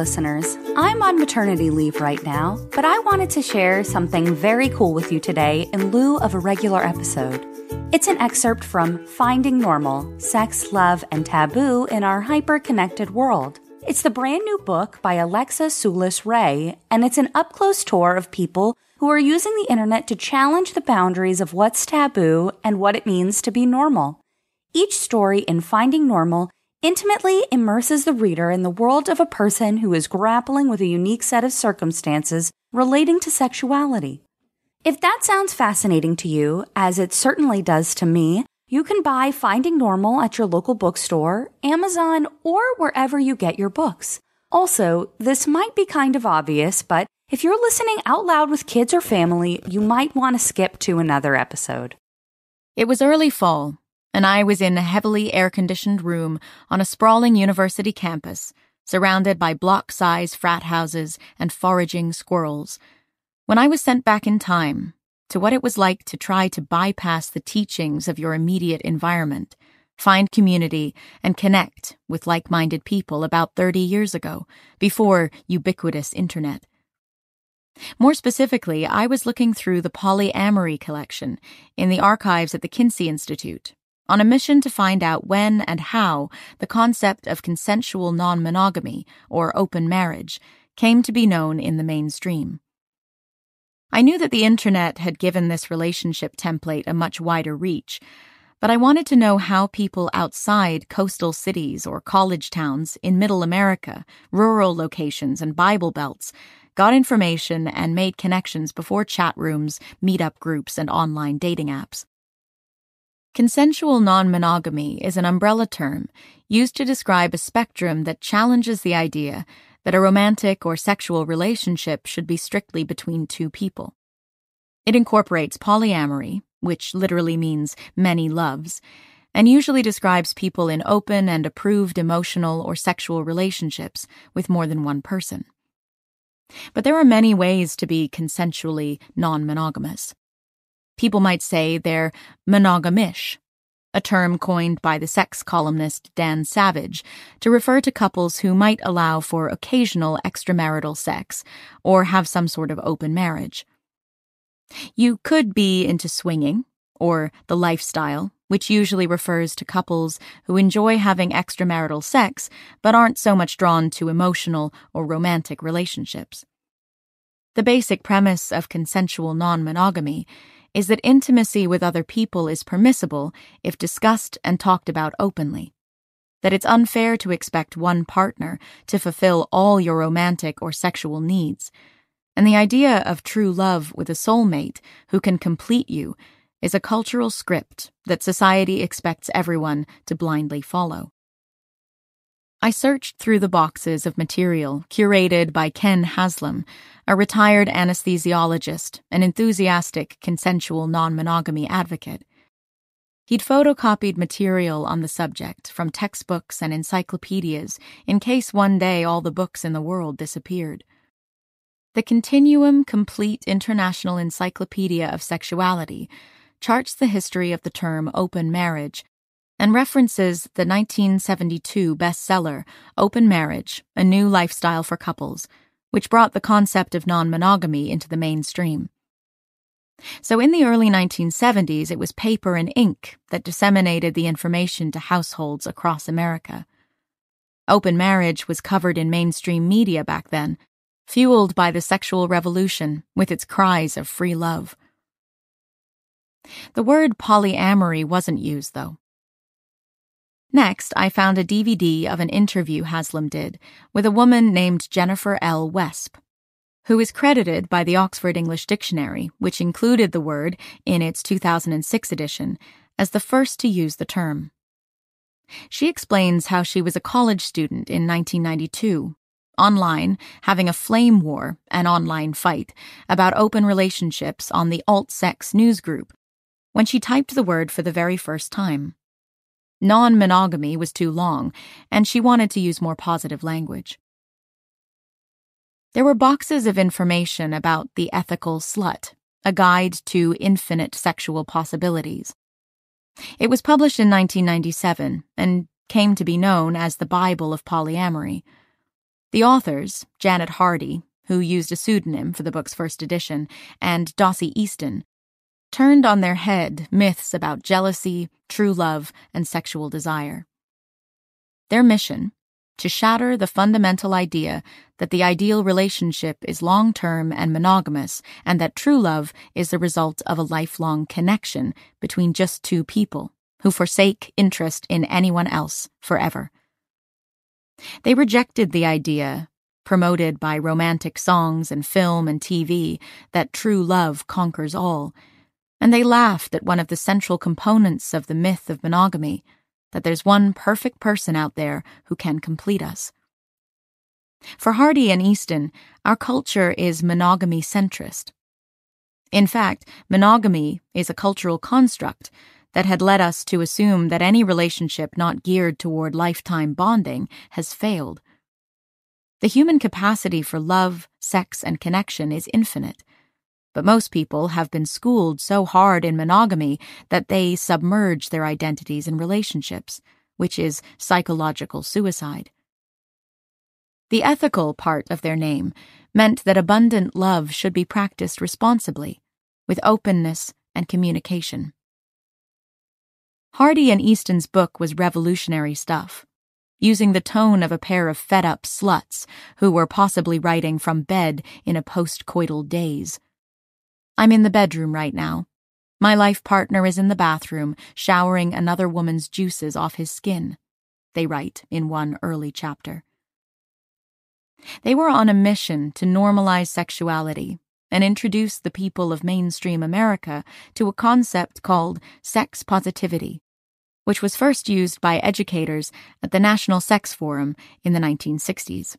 Listeners. I'm on maternity leave right now, but I wanted to share something very cool with you today in lieu of a regular episode. It's an excerpt from Finding Normal Sex, Love, and Taboo in Our Hyper Connected World. It's the brand new book by Alexa Tsoulis-Reay, and it's an up close tour of people who are using the internet to challenge the boundaries of what's taboo and what it means to be normal. Each story in Finding Normal intimately immerses the reader in the world of a person who is grappling with a unique set of circumstances relating to sexuality. If that sounds fascinating to you, as it certainly does to me, you can buy Finding Normal at your local bookstore, Amazon, or wherever you get your books. Also, this might be kind of obvious, but if you're listening out loud with kids or family, you might want to skip to another episode. It was early fall, and I was in a heavily air conditioned room on a sprawling university campus, surrounded by block size frat houses and foraging squirrels, when I was sent back in time to what it was like to try to bypass the teachings of your immediate environment, find community, and connect with like minded people about 30 years ago, before ubiquitous internet. More specifically, I was looking through the polyamory collection in the archives at the Kinsey Institute on a mission to find out when and how the concept of consensual non monogamy, or open marriage, came to be known in the mainstream. I knew that the internet had given this relationship template a much wider reach, but I wanted to know how people outside coastal cities or college towns in middle America, rural locations, and Bible belts got information and made connections before chat rooms, meetup groups, and online dating apps. Consensual non monogamy is an umbrella term used to describe a spectrum that challenges the idea that a romantic or sexual relationship should be strictly between two people. It incorporates polyamory, which literally means many loves, and usually describes people in open and approved emotional or sexual relationships with more than one person. But there are many ways to be consensually non monogamous. People might say they're monogamish, a term coined by the sex columnist Dan Savage to refer to couples who might allow for occasional extramarital sex or have some sort of open marriage. You could be into swinging, or the lifestyle, which usually refers to couples who enjoy having extramarital sex but aren't so much drawn to emotional or romantic relationships. The basic premise of consensual non monogamy is that intimacy with other people is permissible if discussed and talked about openly. That it's unfair to expect one partner to fulfill all your romantic or sexual needs. And the idea of true love with a soulmate who can complete you is a cultural script that society expects everyone to blindly follow. I searched through the boxes of material curated by Ken Haslam, a retired anesthesiologist an enthusiastic consensual non monogamy advocate. He'd photocopied material on the subject from textbooks and encyclopedias in case one day all the books in the world disappeared. The Continuum Complete International Encyclopedia of Sexuality charts the history of the term open marriage and references the 1972 bestseller Open Marriage A New Lifestyle for Couples, which brought the concept of non monogamy into the mainstream. So, in the early 1970s, it was paper and ink that disseminated the information to households across America. Open marriage was covered in mainstream media back then, fueled by the sexual revolution with its cries of free love. The word polyamory wasn't used, though. Next, I found a DVD of an interview Haslam did with a woman named Jennifer L. Wesp, who is credited by the Oxford English Dictionary, which included the word in its 2006 edition, as the first to use the term. She explains how she was a college student in 1992, online, having a flame war, an online fight, about open relationships on the alt sex news group, when she typed the word for the very first time. Non monogamy was too long, and she wanted to use more positive language. There were boxes of information about The Ethical Slut, a guide to infinite sexual possibilities. It was published in 1997 and came to be known as the Bible of Polyamory. The authors, Janet Hardy, who used a pseudonym for the book's first edition, and Dossie Easton, turned on their head myths about jealousy, true love, and sexual desire. Their mission to shatter the fundamental idea that the ideal relationship is long term and monogamous, and that true love is the result of a lifelong connection between just two people who forsake interest in anyone else forever. They rejected the idea, promoted by romantic songs and film and TV, that true love conquers all and they laughed at one of the central components of the myth of monogamy that there's one perfect person out there who can complete us. For Hardy and Easton, our culture is monogamy centrist. In fact, monogamy is a cultural construct that had led us to assume that any relationship not geared toward lifetime bonding has failed. The human capacity for love, sex, and connection is infinite but most people have been schooled so hard in monogamy that they submerge their identities in relationships, which is psychological suicide. The ethical part of their name meant that abundant love should be practiced responsibly, with openness and communication. Hardy and Easton's book was revolutionary stuff, using the tone of a pair of fed up sluts who were possibly writing from bed in a post coital daze. I'm in the bedroom right now. My life partner is in the bathroom, showering another woman's juices off his skin, they write in one early chapter. They were on a mission to normalize sexuality and introduce the people of mainstream America to a concept called sex positivity, which was first used by educators at the National Sex Forum in the 1960s.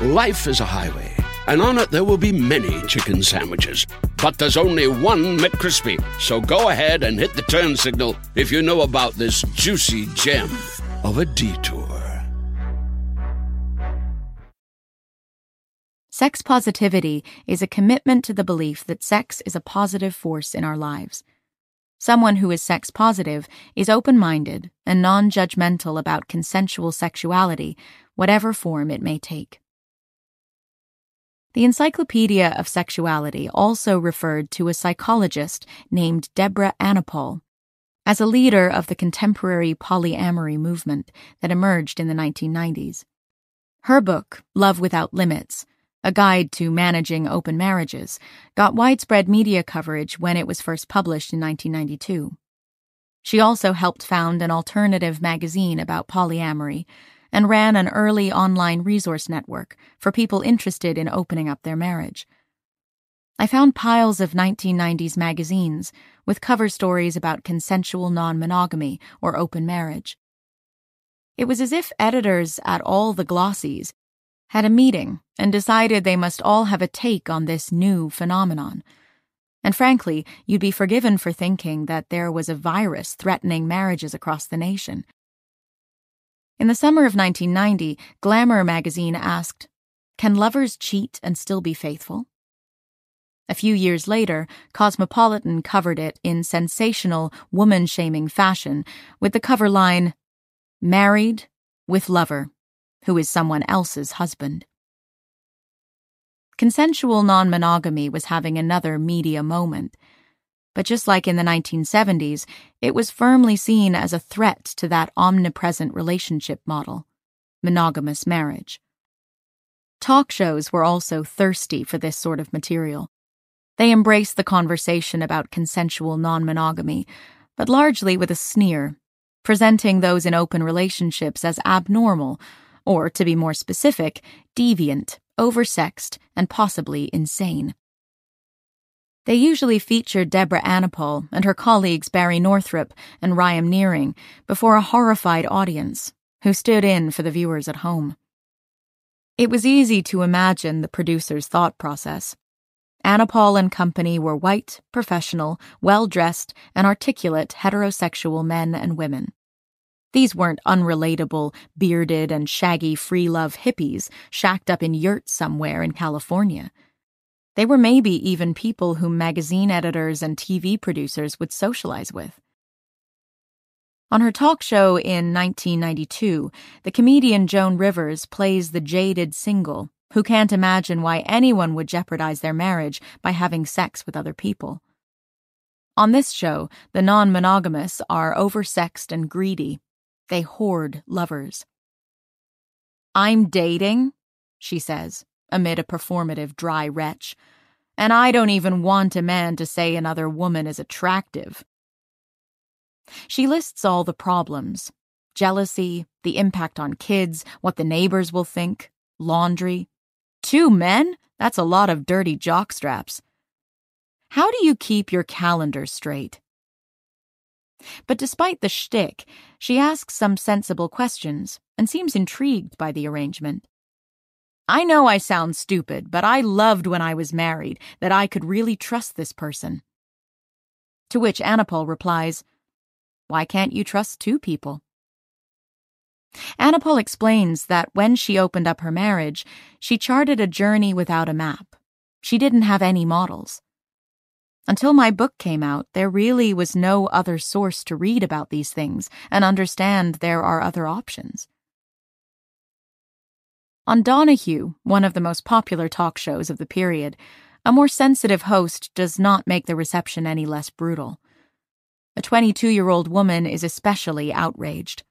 Life is a highway, and on it there will be many chicken sandwiches. But there's only one McCrispy. So go ahead and hit the turn signal if you know about this juicy gem of a detour. Sex positivity is a commitment to the belief that sex is a positive force in our lives. Someone who is sex positive is open minded and non judgmental about consensual sexuality, whatever form it may take. The Encyclopedia of Sexuality also referred to a psychologist named Deborah Anapol as a leader of the contemporary polyamory movement that emerged in the 1990s. Her book, Love Without Limits, a guide to managing open marriages, got widespread media coverage when it was first published in 1992. She also helped found an alternative magazine about polyamory and ran an early online resource network for people interested in opening up their marriage. I found piles of 1990s magazines with cover stories about consensual non monogamy or open marriage. It was as if editors at all the glossies had a meeting and decided they must all have a take on this new phenomenon. And frankly, you'd be forgiven for thinking that there was a virus threatening marriages across the nation. In the summer of 1990, Glamour magazine asked, Can lovers cheat and still be faithful? A few years later, Cosmopolitan covered it in sensational, woman shaming fashion with the cover line, Married with Lover, who is someone else's husband. Consensual non monogamy was having another media moment. But just like in the 1970s, it was firmly seen as a threat to that omnipresent relationship model monogamous marriage. Talk shows were also thirsty for this sort of material. They embraced the conversation about consensual non monogamy, but largely with a sneer, presenting those in open relationships as abnormal, or to be more specific, deviant, oversexed, and possibly insane. They usually featured Deborah Anapol and her colleagues Barry Northrup and Ryam Nearing before a horrified audience who stood in for the viewers at home. It was easy to imagine the producer's thought process. Anapol and company were white, professional, well dressed, and articulate heterosexual men and women. These weren't unrelatable, bearded, and shaggy free love hippies shacked up in yurts somewhere in California. They were maybe even people whom magazine editors and TV producers would socialize with. On her talk show in 1992, the comedian Joan Rivers plays the jaded single who can't imagine why anyone would jeopardize their marriage by having sex with other people. On this show, the non monogamous are oversexed and greedy. They hoard lovers. I'm dating, she says, amid a performative dry retch, and I don't even want a man to say another woman is attractive. She lists all the problems jealousy, the impact on kids, what the neighbors will think, laundry. Two men? That's a lot of dirty jockstraps. How do you keep your calendar straight? But despite the shtick, she asks some sensible questions and seems intrigued by the arrangement. I know I sound stupid, but I loved when I was married that I could really trust this person. To which Anapol replies, why can't you trust two people? Anapol explains that when she opened up her marriage, she charted a journey without a map. She didn't have any models. Until my book came out, there really was no other source to read about these things and understand there are other options. On Donahue, one of the most popular talk shows of the period, a more sensitive host does not make the reception any less brutal. A 22 year old woman is especially outraged.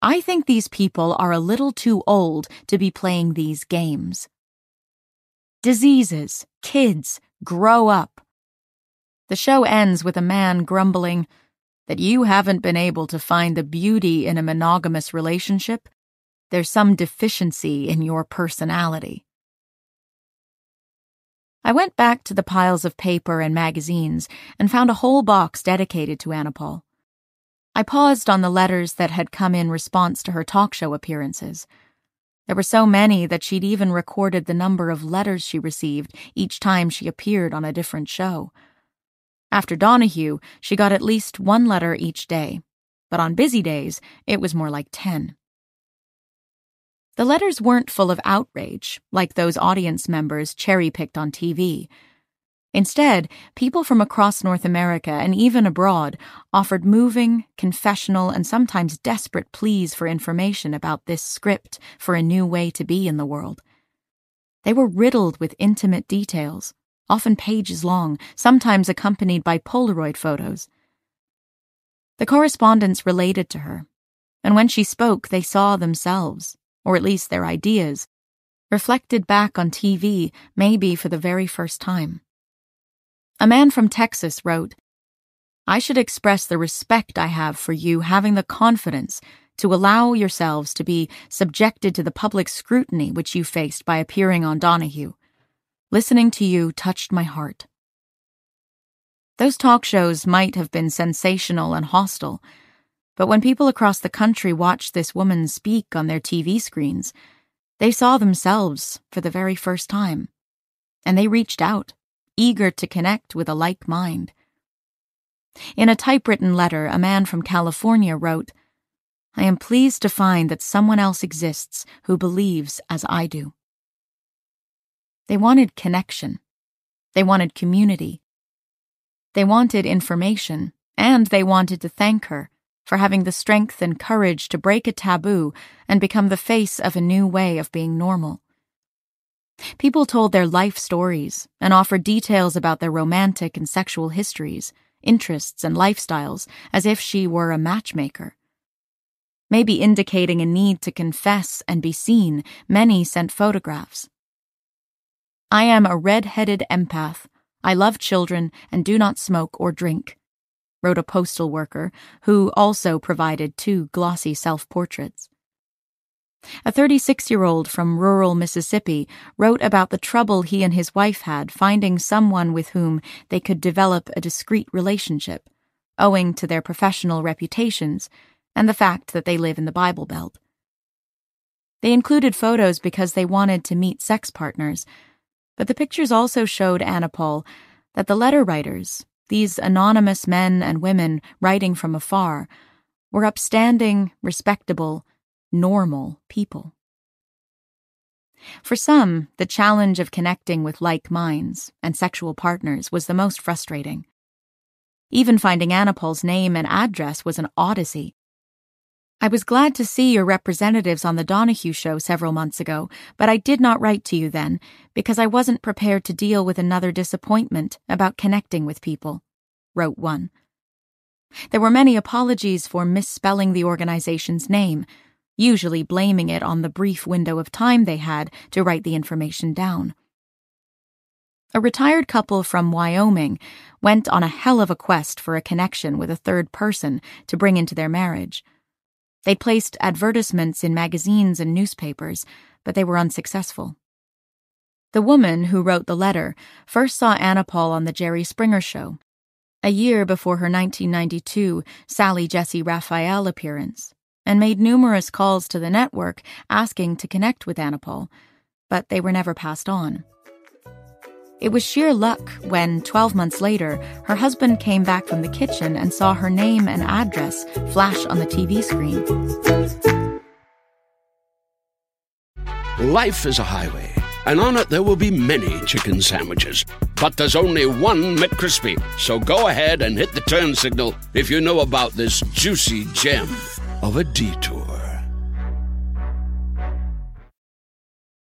I think these people are a little too old to be playing these games. Diseases, kids, grow up. The show ends with a man grumbling that you haven't been able to find the beauty in a monogamous relationship. There's some deficiency in your personality. I went back to the piles of paper and magazines and found a whole box dedicated to Anapol. I paused on the letters that had come in response to her talk show appearances. There were so many that she'd even recorded the number of letters she received each time she appeared on a different show. After Donahue, she got at least one letter each day, but on busy days, it was more like ten. The letters weren't full of outrage, like those audience members cherry picked on TV. Instead, people from across North America and even abroad offered moving, confessional, and sometimes desperate pleas for information about this script for a new way to be in the world. They were riddled with intimate details, often pages long, sometimes accompanied by Polaroid photos. The correspondents related to her, and when she spoke, they saw themselves or at least their ideas, reflected back on TV, maybe for the very first time. A man from Texas wrote, I should express the respect I have for you having the confidence to allow yourselves to be subjected to the public scrutiny which you faced by appearing on Donahue. Listening to you touched my heart. Those talk shows might have been sensational and hostile, but when people across the country watched this woman speak on their TV screens, they saw themselves for the very first time. And they reached out, eager to connect with a like mind. In a typewritten letter, a man from California wrote, I am pleased to find that someone else exists who believes as I do. They wanted connection. They wanted community. They wanted information, and they wanted to thank her for having the strength and courage to break a taboo and become the face of a new way of being normal. People told their life stories and offered details about their romantic and sexual histories, interests, and lifestyles as if she were a matchmaker. Maybe indicating a need to confess and be seen, many sent photographs. I am a red headed empath. I love children and do not smoke or drink, wrote a postal worker who also provided two glossy self portraits. A 36 year old from rural Mississippi wrote about the trouble he and his wife had finding someone with whom they could develop a discreet relationship, owing to their professional reputations and the fact that they live in the Bible Belt. They included photos because they wanted to meet sex partners, but the pictures also showed Anapol that the letter writers, these anonymous men and women writing from afar, were upstanding, respectable, normal people. For some, the challenge of connecting with like minds and sexual partners was the most frustrating. Even finding Anna name and address was an odyssey. I was glad to see your representatives on the Donahue show several months ago, but I did not write to you then because I wasn't prepared to deal with another disappointment about connecting with people, wrote one. There were many apologies for misspelling the organization's name, usually blaming it on the brief window of time they had to write the information down. A retired couple from Wyoming went on a hell of a quest for a connection with a third person to bring into their marriage. They placed advertisements in magazines and newspapers, but they were unsuccessful. The woman who wrote the letter first saw Anapol on The Jerry Springer Show, a year before her 1992 Sally Jessy Raphael appearance, and made numerous calls to the network asking to connect with Anapol, but they were never passed on. It was sheer luck when, 12 months later, her husband came back from the kitchen and saw her name and address flash on the TV screen. Life is a highway, and on it there will be many chicken sandwiches. But there's only one McCrispy. So go ahead and hit the turn signal if you know about this juicy gem of a detour.